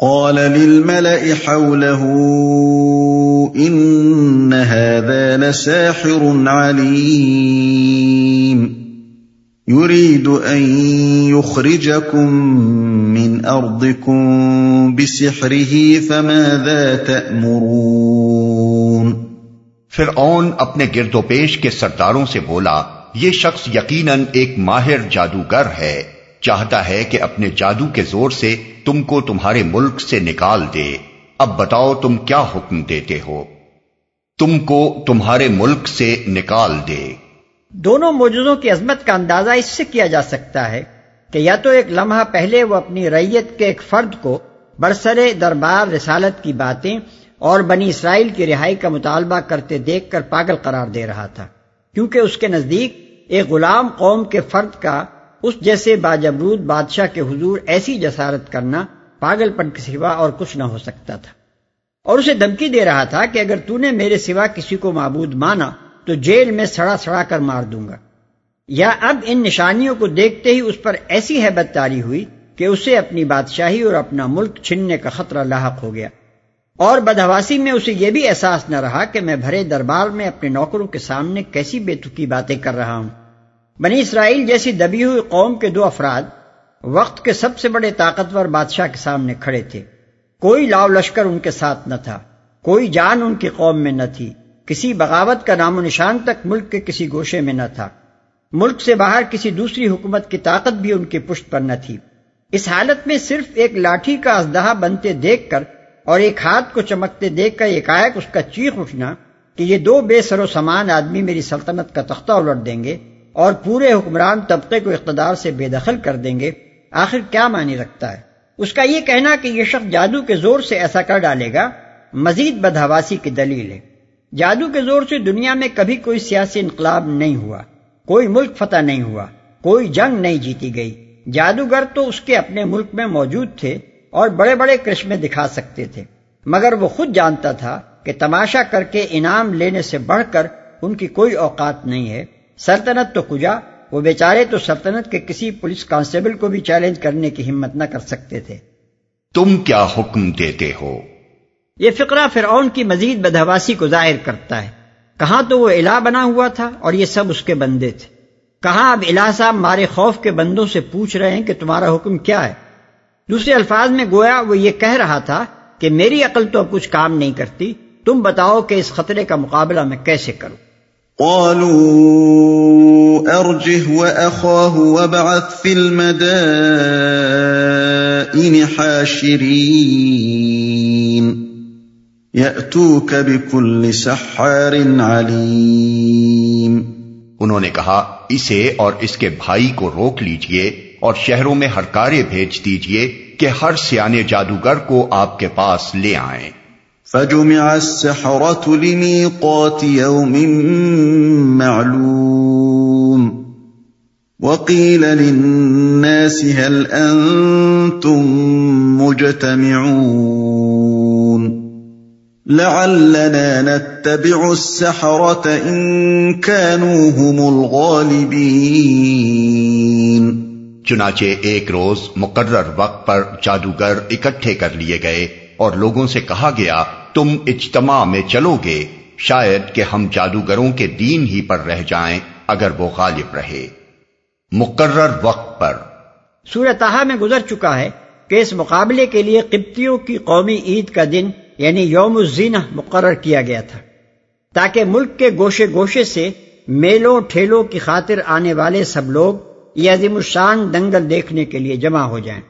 قال للملأ حوله إن هذا لساحر عليم. يريد أن يخرجكم من أرضكم بسحره، فماذا تأمرون؟ فرعون اپنے گرد و پیش کے سرداروں سے بولا، یہ شخص یقیناً ایک ماہر جادوگر ہے۔ چاہتا ہے کہ اپنے جادو کے زور سے تم کو تمہارے ملک سے نکال دے۔ اب بتاؤ تم کیا حکم دیتے ہو؟ تم کو تمہارے ملک سے نکال دے۔ دونوں موجودوں کی عظمت کا اندازہ اس سے کیا جا سکتا ہے کہ یا تو ایک لمحہ پہلے وہ اپنی ریت کے ایک فرد کو برسرے دربار رسالت کی باتیں اور بنی اسرائیل کی رہائی کا مطالبہ کرتے دیکھ کر پاگل قرار دے رہا تھا، کیونکہ اس کے نزدیک ایک غلام قوم کے فرد کا اس جیسے باجبرود بادشاہ کے حضور ایسی جسارت کرنا پاگل پن کے سوا اور کچھ نہ ہو سکتا تھا۔ اور اسے دھمکی دے رہا تھا کہ اگر تو نے میرے سوا کسی کو معبود مانا تو جیل میں سڑا سڑا کر مار دوں گا۔ یا اب ان نشانیوں کو دیکھتے ہی اس پر ایسی حیبت تاری ہوئی کہ اسے اپنی بادشاہی اور اپنا ملک چھننے کا خطرہ لاحق ہو گیا۔ اور بدہواسی میں اسے یہ بھی احساس نہ رہا کہ میں بھرے دربار میں اپنے نوکروں کے سامنے کیسی بےتکی باتیں کر رہا ہوں۔ بنی اسرائیل جیسی دبی ہوئی قوم کے دو افراد وقت کے سب سے بڑے طاقتور بادشاہ کے سامنے کھڑے تھے۔ کوئی لاؤ لشکر ان کے ساتھ نہ تھا، کوئی جان ان کی قوم میں نہ تھی۔ کسی بغاوت کا نام و نشان تک ملک کے کسی گوشے میں نہ تھا۔ ملک سے باہر کسی دوسری حکومت کی طاقت بھی ان کی پشت پر نہ تھی۔ اس حالت میں صرف ایک لاٹھی کا ازدہا بنتے دیکھ کر اور ایک ہاتھ کو چمکتے دیکھ کر ایک اس کا چیخ اٹھنا کہ یہ دو بے سر و سامان آدمی میری سلطنت کا تختہ الٹ دیں گے۔ اور پورے حکمران طبقے کو اقتدار سے بے دخل کر دیں گے۔ آخر کیا معنی رکھتا ہے؟ اس کا یہ کہنا کہ یہ شخص جادو کے زور سے ایسا کر ڈالے گا، مزید بدہواسی کی دلیل ہے۔ جادو کے زور سے دنیا میں کبھی کوئی سیاسی انقلاب نہیں ہوا، کوئی ملک فتح نہیں ہوا، کوئی جنگ نہیں جیتی گئی۔ جادوگر تو اس کے اپنے ملک میں موجود تھے اور بڑے بڑے کرشمے دکھا سکتے تھے، مگر وہ خود جانتا تھا کہ تماشا کر کے انعام لینے سے بڑھ کر ان کی کوئی اوقات نہیں ہے۔ سلطنت تو کجا وہ بیچارے تو سلطنت کے کسی پولیس کانسٹیبل کو بھی چیلنج کرنے کی ہمت نہ کر سکتے تھے۔ تم کیا حکم دیتے ہو؟ یہ فقرہ فرعون کی مزید بدہواسی کو ظاہر کرتا ہے۔ کہاں تو وہ الہ بنا ہوا تھا اور یہ سب اس کے بندے تھے۔ کہاں اب الہ صاحب مارے خوف کے بندوں سے پوچھ رہے ہیں کہ تمہارا حکم کیا ہے؟ دوسرے الفاظ میں گویا وہ یہ کہہ رہا تھا کہ میری عقل تو اب کچھ کام نہیں کرتی تم بتاؤ کہ اس خطرے کا مقابلہ میں کیسے کروں؟ قالوا ارجه واخاه وابعث في المدائن حاشرين. ياتوك بكل سحار عليم. انہوں نے کہا، اسے اور اس کے بھائی کو روک لیجیے اور شہروں میں ہرکارے بھیج دیجیے کہ ہر سیانے جادوگر کو آپ کے پاس لے آئیں۔ فجمع السحرة لميقات يوم معلوم وقيل للناس هل أنتم مجتمعون لعلنا نتبع السحرة إن كانوا هم الغالبين. چنانچہ ایک روز مقرر وقت پر جادوگر اکٹھے کر لیے گئے۔ اور لوگوں سے کہا گیا، تم اجتماع میں چلو گے، شاید کہ ہم جادوگروں کے دین ہی پر رہ جائیں اگر وہ غالب رہے۔ مقرر وقت پر۔ سورتحا میں گزر چکا ہے کہ اس مقابلے کے لیے قبطیوں کی قومی عید کا دن یعنی یوم الزینہ، مقرر کیا گیا تھا۔ تاکہ ملک کے گوشے گوشے سے میلوں ٹھیلوں کی خاطر آنے والے سب لوگ یہ عظیم الشان دنگل دیکھنے کے لیے جمع ہو جائیں۔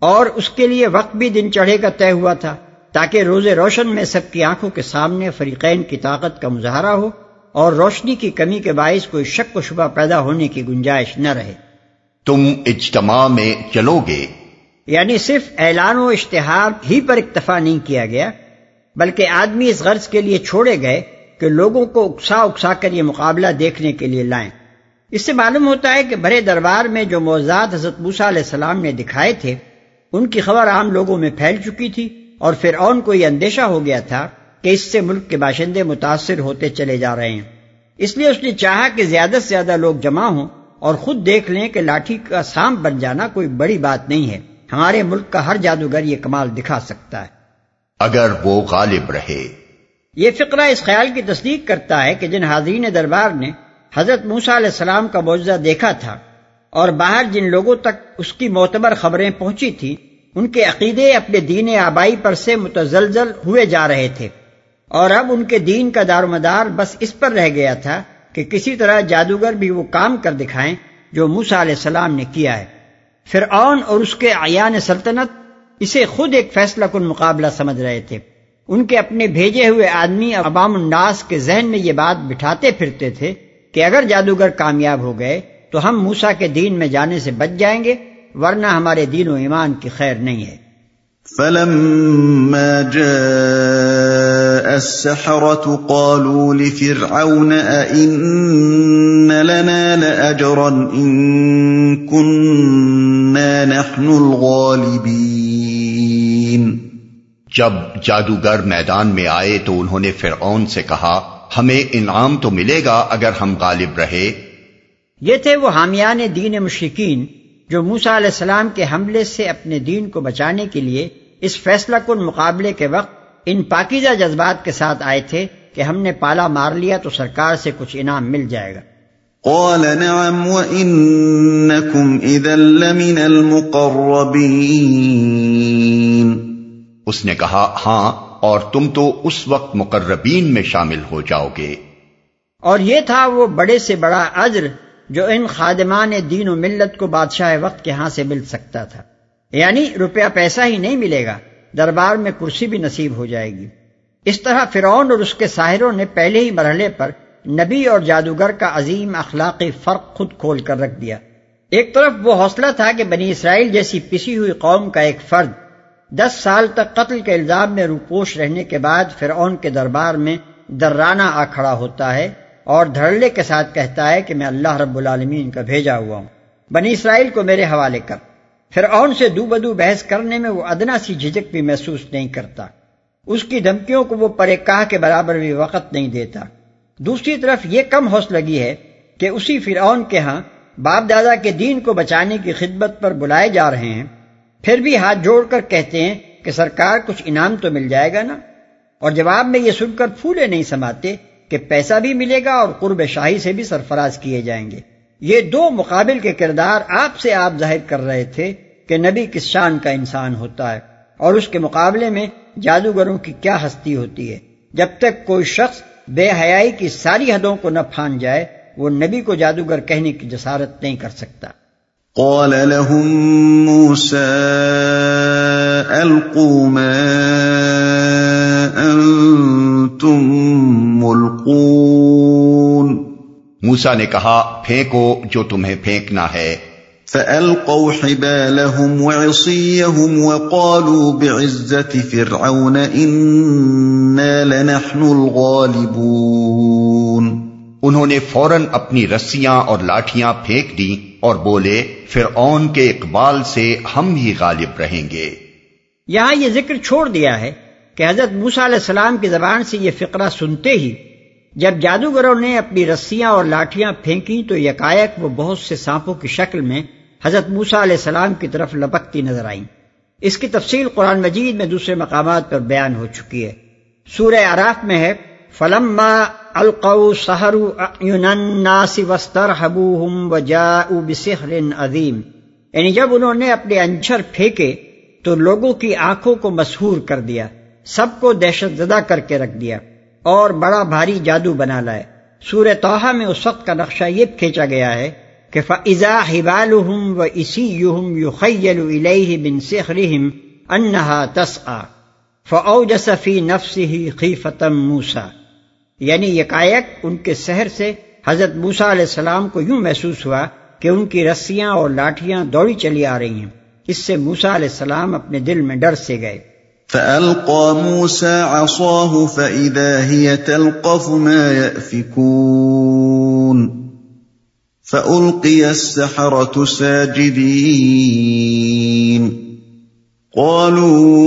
اور اس کے لیے وقت بھی دن چڑھے کا طے ہوا تھا تاکہ روز روشن میں سب کی آنکھوں کے سامنے فریقین کی طاقت کا مظاہرہ ہو اور روشنی کی کمی کے باعث کوئی شک و شبہ پیدا ہونے کی گنجائش نہ رہے۔ تم اجتماع میں چلو گے۔ یعنی صرف اعلان و اشتہار ہی پر اکتفا نہیں کیا گیا بلکہ آدمی اس غرض کے لیے چھوڑے گئے کہ لوگوں کو اکسا اکسا کر یہ مقابلہ دیکھنے کے لیے لائیں۔ اس سے معلوم ہوتا ہے کہ بڑے دربار میں جو موزاد حضرت موسا علیہ السلام نے دکھائے تھے ان کی خبر عام لوگوں میں پھیل چکی تھی اور پھر اون کو یہ اندیشہ ہو گیا تھا کہ اس سے ملک کے باشندے متاثر ہوتے چلے جا رہے ہیں۔ اس لیے اس نے چاہا کہ زیادہ سے زیادہ لوگ جمع ہوں اور خود دیکھ لیں کہ لاٹھی کا سام بن جانا کوئی بڑی بات نہیں ہے۔ ہمارے ملک کا ہر جادوگر یہ کمال دکھا سکتا ہے۔ اگر وہ غالب رہے۔ یہ فقرہ اس خیال کی تصدیق کرتا ہے کہ جن حاضرین دربار نے حضرت موسا علیہ السلام کا معجزہ دیکھا تھا اور باہر جن لوگوں تک اس کی معتبر خبریں پہنچی تھی، ان کے عقیدے اپنے دین آبائی پر سے متزلزل ہوئے جا رہے تھے۔ اور اب ان کے دین کا دار مدار بس اس پر رہ گیا تھا کہ کسی طرح جادوگر بھی وہ کام کر دکھائیں جو موسا علیہ السلام نے کیا ہے۔ فرعون اور اس کے عیان سلطنت اسے خود ایک فیصلہ کن مقابلہ سمجھ رہے تھے۔ ان کے اپنے بھیجے ہوئے آدمی عوام الناس کے ذہن میں یہ بات بٹھاتے پھرتے تھے کہ اگر جادوگر کامیاب ہو گئے تو ہم موسا کے دین میں جانے سے بچ جائیں گے ورنہ ہمارے دین و ایمان کی خیر نہیں ہے۔ فلما جاء السحرة قالوا لفرعون أئن لنا لأجرا إن كنا نحن الغالبين۔ جب جادوگر میدان میں آئے تو انہوں نے فرعون سے کہا ہمیں انعام تو ملے گا اگر ہم غالب رہے۔ یہ تھے وہ حامیان دین مشرقین جو موسا علیہ السلام کے حملے سے اپنے دین کو بچانے کے لیے اس فیصلہ کن مقابلے کے وقت ان پاکیزہ جذبات کے ساتھ آئے تھے کہ ہم نے پالا مار لیا تو سرکار سے کچھ انعام مل جائے گا۔ قال نعم وإنكم إذا لمن المقربين۔ اس نے کہا ہاں اور تم تو اس وقت مقربین میں شامل ہو جاؤ گے۔ اور یہ تھا وہ بڑے سے بڑا اجر جو ان خادمان دین و ملت کو بادشاہ وقت کے ہاں سے مل سکتا تھا۔ یعنی روپیہ پیسہ ہی نہیں ملے گا، دربار میں کرسی بھی نصیب ہو جائے گی۔ اس طرح فرعون اور اس کے ساحروں نے پہلے ہی مرحلے پر نبی اور جادوگر کا عظیم اخلاقی فرق خود کھول کر رکھ دیا۔ ایک طرف وہ حوصلہ تھا کہ بنی اسرائیل جیسی پسی ہوئی قوم کا ایک فرد دس سال تک قتل کے الزام میں روپوش رہنے کے بعد فرعون کے دربار میں درانہ آ کھڑا ہوتا ہے۔ اور دھڑلے کے ساتھ کہتا ہے کہ میں اللہ رب العالمین کا بھیجا ہوا ہوں۔ بنی اسرائیل کو میرے حوالے کر۔ فرعون سے دو بدو بحث کرنے میں وہ ادنا سی جھجک بھی محسوس نہیں کرتا۔ اس کی دھمکیوں کو وہ پرے کاہ کے برابر بھی وقت نہیں دیتا۔ دوسری طرف یہ کم حوصلگی ہے کہ اسی فرعون کے ہاں باپ دادا کے دین کو بچانے کی خدمت پر بلائے جا رہے ہیں۔ پھر بھی ہاتھ جوڑ کر کہتے ہیں کہ سرکار کچھ انعام تو مل جائے گا نا؟ اور جواب میں یہ سن کر پھولے نہیں سماتے کہ پیسہ بھی ملے گا اور قرب شاہی سے بھی سرفراز کیے جائیں گے۔ یہ دو مقابل کے کردار آپ سے آپ ظاہر کر رہے تھے کہ نبی کس شان کا انسان ہوتا ہے اور اس کے مقابلے میں جادوگروں کی کیا ہستی ہوتی ہے۔ جب تک کوئی شخص بے حیائی کی ساری حدوں کو نہ پھان جائے، وہ نبی کو جادوگر کہنے کی جسارت نہیں کر سکتا۔ قال لهم موسى ألقوا ما أنتم ملقون۔ موسا نے کہا پھینکو جو تمہیں پھینکنا ہے۔ فألقوا حبالهم وعصيهم وقالوا بعزة فرعون إنا لنحن الغالبون۔ انہوں نے فوراً اپنی رسیاں اور لاٹیاں پھینک دیں اور بولے فرعون کے اقبال سے ہم ہی غالب رہیں گے۔ یہاں یہ ذکر چھوڑ دیا ہے کہ حضرت موسا علیہ السلام کی زبان سے یہ فقرہ سنتے ہی جب جادوگروں نے اپنی رسیاں اور لاٹیاں پھینکی تو یکایک وہ بہت سے سانپوں کی شکل میں حضرت موسا علیہ السلام کی طرف لپکتی نظر آئیں۔ اس کی تفصیل قرآن مجید میں دوسرے مقامات پر بیان ہو چکی ہے۔ سورہ عراف میں ہے، فلما القو الناس واسترهبوهم وجاءوا بسحر عظیم یعنی جب انہوں نے اپنے انچر پھینکے تو لوگوں کی آنکھوں کو مسحور کر دیا۔ سب کو دہشت زدہ کر کے رکھ دیا اور بڑا بھاری جادو بنا لائے۔ سورہ توحا میں اس وقت کا نقشہ یہ کھینچا گیا ہے کہ فضا ہبالحم و اسی یوہم یو خیل بن سخرم انہا تسعا فوجس فی نفسی خیفتم موسا یعنی یکایک ان کے سحر سے حضرت موسا علیہ السلام کو یوں محسوس ہوا کہ ان کی رسیاں اور لاٹیاں دوڑی چلی آ رہی ہیں۔ اس سے موسا علیہ السلام اپنے دل میں ڈر سے گئے۔ فألقى موسى عصاه فإذا هي تلقف ما يأفكون. فألقي السحرة ساجدين. قالوا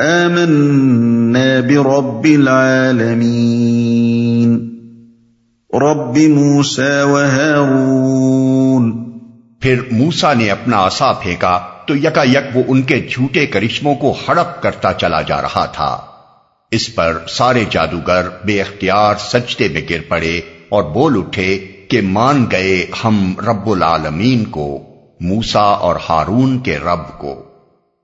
آمنا برب العالمين. رب موسى وهارون. پھر موسا نے اپنا آسا پھینکا تو یکا یک وہ ان کے جھوٹے کرشموں کو ہڑپ کرتا چلا جا رہا تھا۔ اس پر سارے جادوگر بے اختیار سجدے میں گر پڑے اور بول اٹھے کہ مان گئے ہم رب العالمین کو موسا اور ہارون کے رب کو۔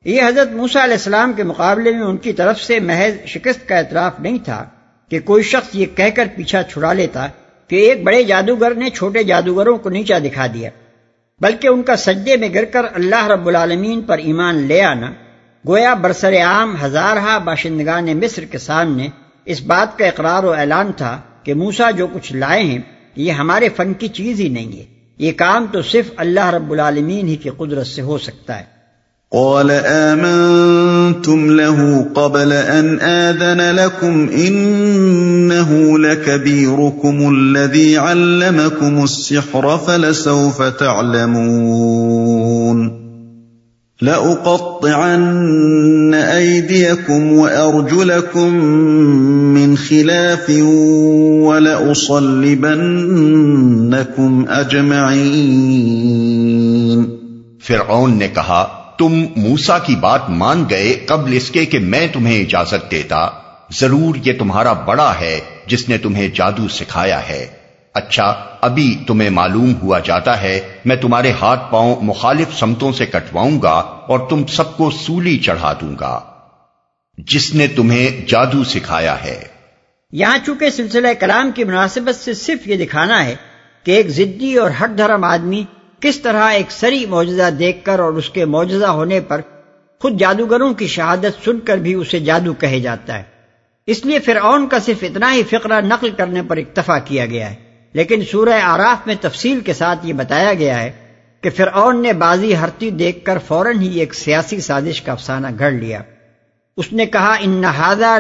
یہ حضرت موسا علیہ السلام کے مقابلے میں ان کی طرف سے محض شکست کا اعتراف نہیں تھا کہ کوئی شخص یہ کہہ کر پیچھا چھڑا لیتا کہ ایک بڑے جادوگر نے چھوٹے جادوگروں کو نیچا دکھا دیا۔ بلکہ ان کا سجدے میں گر کر اللہ رب العالمین پر ایمان لے آنا، گویا برسر عام ہزارہ باشندگان مصر کے سامنے اس بات کا اقرار و اعلان تھا کہ موسا جو کچھ لائے ہیں، یہ ہمارے فن کی چیز ہی نہیں ہے۔ یہ کام تو صرف اللہ رب العالمین ہی کی قدرت سے ہو سکتا ہے۔ قال آمنتم له قبل أن آذن لكم إنه لكبيركم الذي علمكم السحر فلسوف تعلمون لأقطعن أيديكم وأرجلكم من خلاف ولأصلبنكم أجمعين فرعون نے کہا تم موسا کی بات مان گئے قبل اس کے کہ میں تمہیں اجازت دیتا۔ ضرور یہ تمہارا بڑا ہے جس نے تمہیں جادو سکھایا ہے۔ اچھا ابھی تمہیں معلوم ہوا جاتا ہے، میں تمہارے ہاتھ پاؤں مخالف سمتوں سے کٹواؤں گا اور تم سب کو سولی چڑھا دوں گا۔ جس نے تمہیں جادو سکھایا ہے۔ یہاں چونکہ سلسلہ کلام کی مناسبت سے صرف یہ دکھانا ہے کہ ایک ضدی اور ہٹ دھرم آدمی کس طرح ایک سری معجزہ دیکھ کر اور اس کے معجزہ ہونے پر خود جادوگروں کی شہادت سن کر بھی اسے جادو کہے جاتا ہے۔ اس لیے فرعون کا صرف اتنا ہی فقرہ نقل کرنے پر اکتفا کیا گیا ہے۔ لیکن سورہ آراف میں تفصیل کے ساتھ یہ بتایا گیا ہے کہ فرعون نے بازی ہرتی دیکھ کر فوراً ہی ایک سیاسی سازش کا افسانہ گھڑ لیا۔ اس نے کہا، ان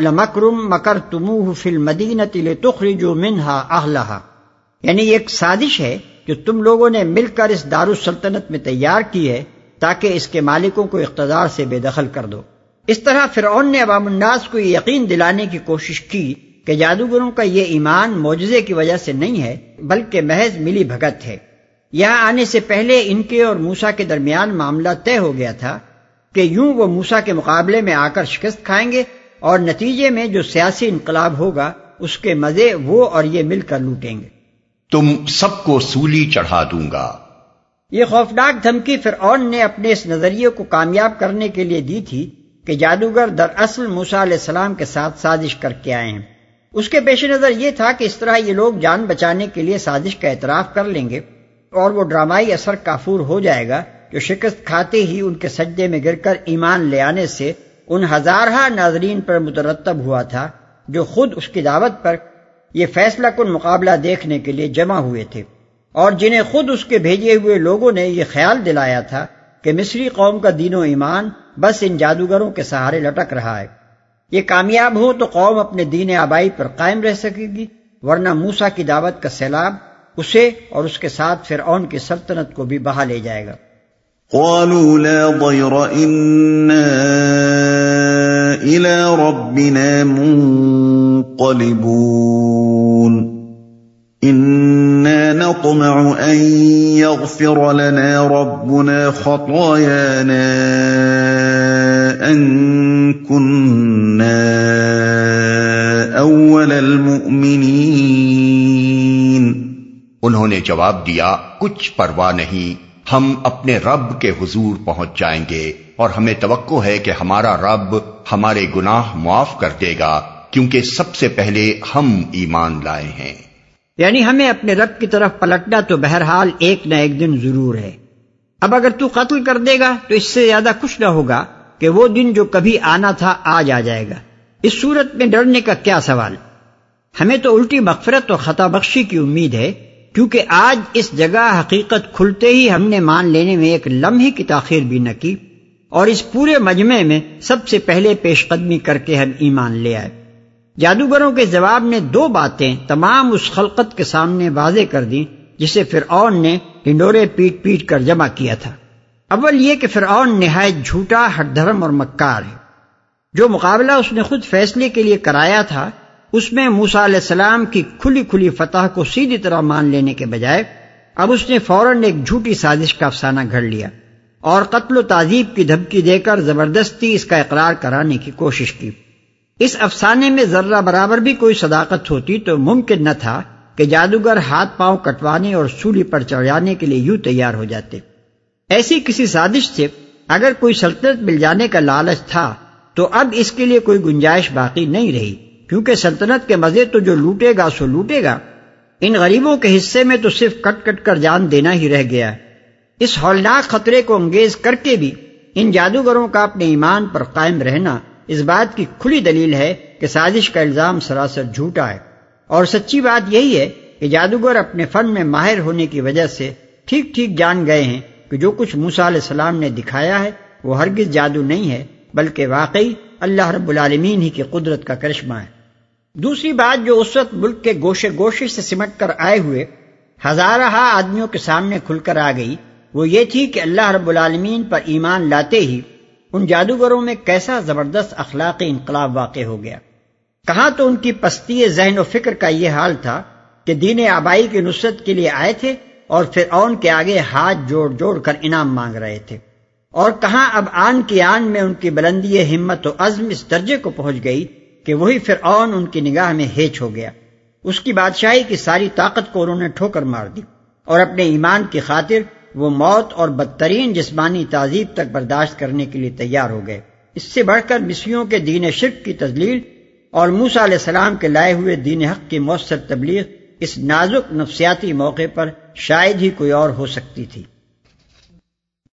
لمکرم مکر تمہ فل مدینہ تل تخری جو منہا اہلہا یعنی ایک سازش ہے جو تم لوگوں نے مل کر اس دارالسلطنت میں تیار کی ہے تاکہ اس کے مالکوں کو اقتدار سے بے دخل کر دو۔ اس طرح فرعون نے عوام الناس کو یہ یقین دلانے کی کوشش کی کہ جادوگروں کا یہ ایمان معجزے کی وجہ سے نہیں ہے، بلکہ محض ملی بھگت ہے۔ یہاں آنے سے پہلے ان کے اور موسا کے درمیان معاملہ طے ہو گیا تھا کہ یوں وہ موسا کے مقابلے میں آ کر شکست کھائیں گے اور نتیجے میں جو سیاسی انقلاب ہوگا، اس کے مزے وہ اور یہ مل کر لوٹیں گے۔ تم سب کو سولی چڑھا دوں گا۔ یہ خوفناک دھمکی فرعون نے اپنے اس نظریے کو کامیاب کرنے کے لیے دی تھی کہ جادوگر در اصل موسا علیہ السلام کے ساتھ سازش کر کے آئے ہیں۔ اس کے پیش نظر یہ تھا کہ اس طرح یہ لوگ جان بچانے کے لیے سازش کا اعتراف کر لیں گے اور وہ ڈرامائی اثر کافور ہو جائے گا جو شکست کھاتے ہی ان کے سجدے میں گر کر ایمان لے آنے سے ان ہزارہ ناظرین پر مترتب ہوا تھا جو خود اس کی دعوت پر یہ فیصلہ کن مقابلہ دیکھنے کے لیے جمع ہوئے تھے اور جنہیں خود اس کے بھیجے ہوئے لوگوں نے یہ خیال دلایا تھا کہ مصری قوم کا دین و ایمان بس ان جادوگروں کے سہارے لٹک رہا ہے۔ یہ کامیاب ہو تو قوم اپنے دین آبائی پر قائم رہ سکے گی، ورنہ موسا کی دعوت کا سیلاب اسے اور اس کے ساتھ فرعون کی سلطنت کو بھی بہا لے جائے گا۔ قالوا لا ضير إلى ربنا منقلبون۔ إنا نطمع أن يغفر لنا ربنا خطايانا أن كنا أول المؤمنين۔ انہوں نے جواب دیا، کچھ پرواہ نہیں، ہم اپنے رب کے حضور پہنچ جائیں گے اور ہمیں توقع ہے کہ ہمارا رب ہمارے گناہ معاف کر دے گا، کیونکہ سب سے پہلے ہم ایمان لائے ہیں۔ یعنی ہمیں اپنے رب کی طرف پلٹنا تو بہرحال ایک نہ ایک دن ضرور ہے۔ اب اگر تو قتل کر دے گا تو اس سے زیادہ کچھ نہ ہوگا کہ وہ دن جو کبھی آنا تھا آج آ جائے گا۔ اس صورت میں ڈرنے کا کیا سوال؟ ہمیں تو الٹی مغفرت اور خطا بخشی کی امید ہے، کیونکہ آج اس جگہ حقیقت کھلتے ہی ہم نے مان لینے میں ایک لمحے کی تاخیر بھی نہ کی۔ اور اس پورے مجمع میں سب سے پہلے پیش قدمی کر کے ہم ایمان لے آئے۔ جادوگروں کے جواب نے دو باتیں تمام اس خلقت کے سامنے واضح کر دی جسے فرعون نے ڈنڈورے پیٹ پیٹ کر جمع کیا تھا۔ اول یہ کہ فرعون نہایت جھوٹا، ہر دھرم اور مکار ہے۔ جو مقابلہ اس نے خود فیصلے کے لیے کرایا تھا، اس میں موسا علیہ السلام کی کھلی کھلی فتح کو سیدھی طرح مان لینے کے بجائے، اب اس نے فوراً ایک جھوٹی سازش کا افسانہ گھڑ لیا اور قتل و تعذیب کی دھمکی دے کر زبردستی اس کا اقرار کرانے کی کوشش کی۔ اس افسانے میں ذرہ برابر بھی کوئی صداقت ہوتی تو ممکن نہ تھا کہ جادوگر ہاتھ پاؤں کٹوانے اور سولی پر چڑھانے کے لیے یوں تیار ہو جاتے۔ ایسی کسی سازش سے اگر کوئی سلطنت مل جانے کا لالچ تھا تو اب اس کے لیے کوئی گنجائش باقی نہیں رہی، کیونکہ سلطنت کے مزے تو جو لوٹے گا سو لوٹے گا۔ ان غریبوں کے حصے میں تو صرف کٹ کٹ کر جان دینا ہی رہ گیا۔ اس ہولناک خطرے کو انگیز کر کے بھی ان جادوگروں کا اپنے ایمان پر قائم رہنا اس بات کی کھلی دلیل ہے کہ سازش کا الزام سراسر جھوٹا ہے۔ اور سچی بات یہی ہے کہ جادوگر اپنے فن میں ماہر ہونے کی وجہ سے ٹھیک ٹھیک جان گئے ہیں کہ جو کچھ موسا علیہ السلام نے دکھایا ہے وہ ہرگز جادو نہیں ہے، بلکہ واقعی اللہ رب العالمین ہی کی قدرت کا کرشمہ ہے۔ دوسری بات جو اس وقت ملک کے گوشے گوشے سے سمٹ کر آئے ہوئے ہزارہ آدمیوں کے سامنے کھل کر آ گئی، وہ یہ تھی کہ اللہ رب العالمین پر ایمان لاتے ہی ان جادوگروں میں کیسا زبردست اخلاقی انقلاب واقع ہو گیا۔ کہاں تو ان کی پستی ذہن و فکر کا یہ حال تھا کہ دین آبائی کی نصرت کے لیے آئے تھے اور پھر اون کے آگے ہاتھ جوڑ جوڑ کر انعام مانگ رہے تھے۔ اور کہاں اب آن کی آن میں ان کی بلندی ہمت و عزم اس درجے کو پہنچ گئی کہ وہی پھر اون ان کی نگاہ میں ہیچ ہو گیا۔ اس کی بادشاہی کی ساری طاقت کو انہوں نے ٹھوکر مار دی اور اپنے ایمان کی خاطر وہ موت اور بدترین جسمانی تعذیب تک برداشت کرنے کے لیے تیار ہو گئے۔ اس سے بڑھ کر مصریوں کے دین شرک کی تجلیل اور موسا علیہ السلام کے لائے ہوئے دین حق کی مؤثر تبلیغ اس نازک نفسیاتی موقع پر شاید ہی کوئی اور ہو سکتی تھی۔